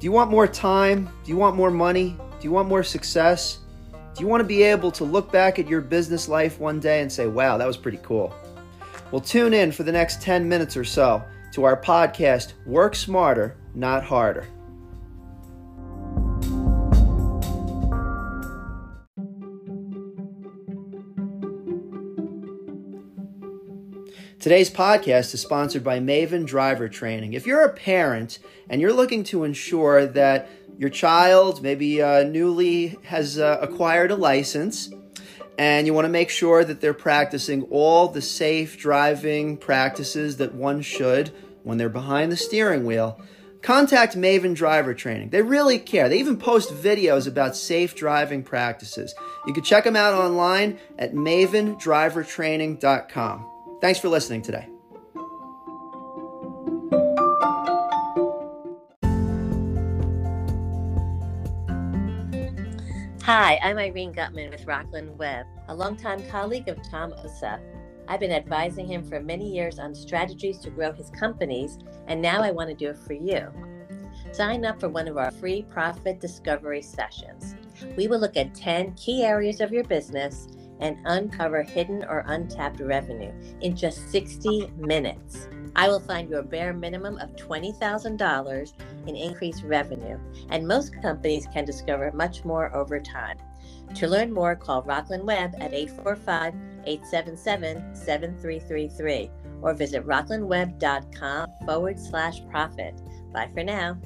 Do you want more time? Do you want more money? Do you want more success? Do you want to be able to look back at your business life one day and say, wow, that was pretty cool? Well, tune in for the next 10 minutes or so to our podcast, Work Smarter, Not Harder. Today's podcast is sponsored by Maven Driver Training. If you're a parent and you're looking to ensure that your child maybe uh, newly has uh, acquired a license and you want to make sure that they're practicing all the safe driving practices that one should when they're behind the steering wheel, contact Maven Driver Training. They really care. They even post videos about safe driving practices. You can check them out online at mavendrivertraining.com. Thanks for listening today. Hi, I'm Irene Gutman with Rockland Web, a longtime colleague of Tom Oseth. I've been advising him for many years on strategies to grow his companies, and now I want to do it for you. Sign up for one of our free profit discovery sessions. We will look at 10 key areas of your business and uncover hidden or untapped revenue in just 60 minutes. I will find you a bare minimum of $20,000 in increased revenue, and most companies can discover much more over time. To learn more, call Rockland Web at 845 877 7333 or visit rocklandweb.com forward slash profit. Bye for now.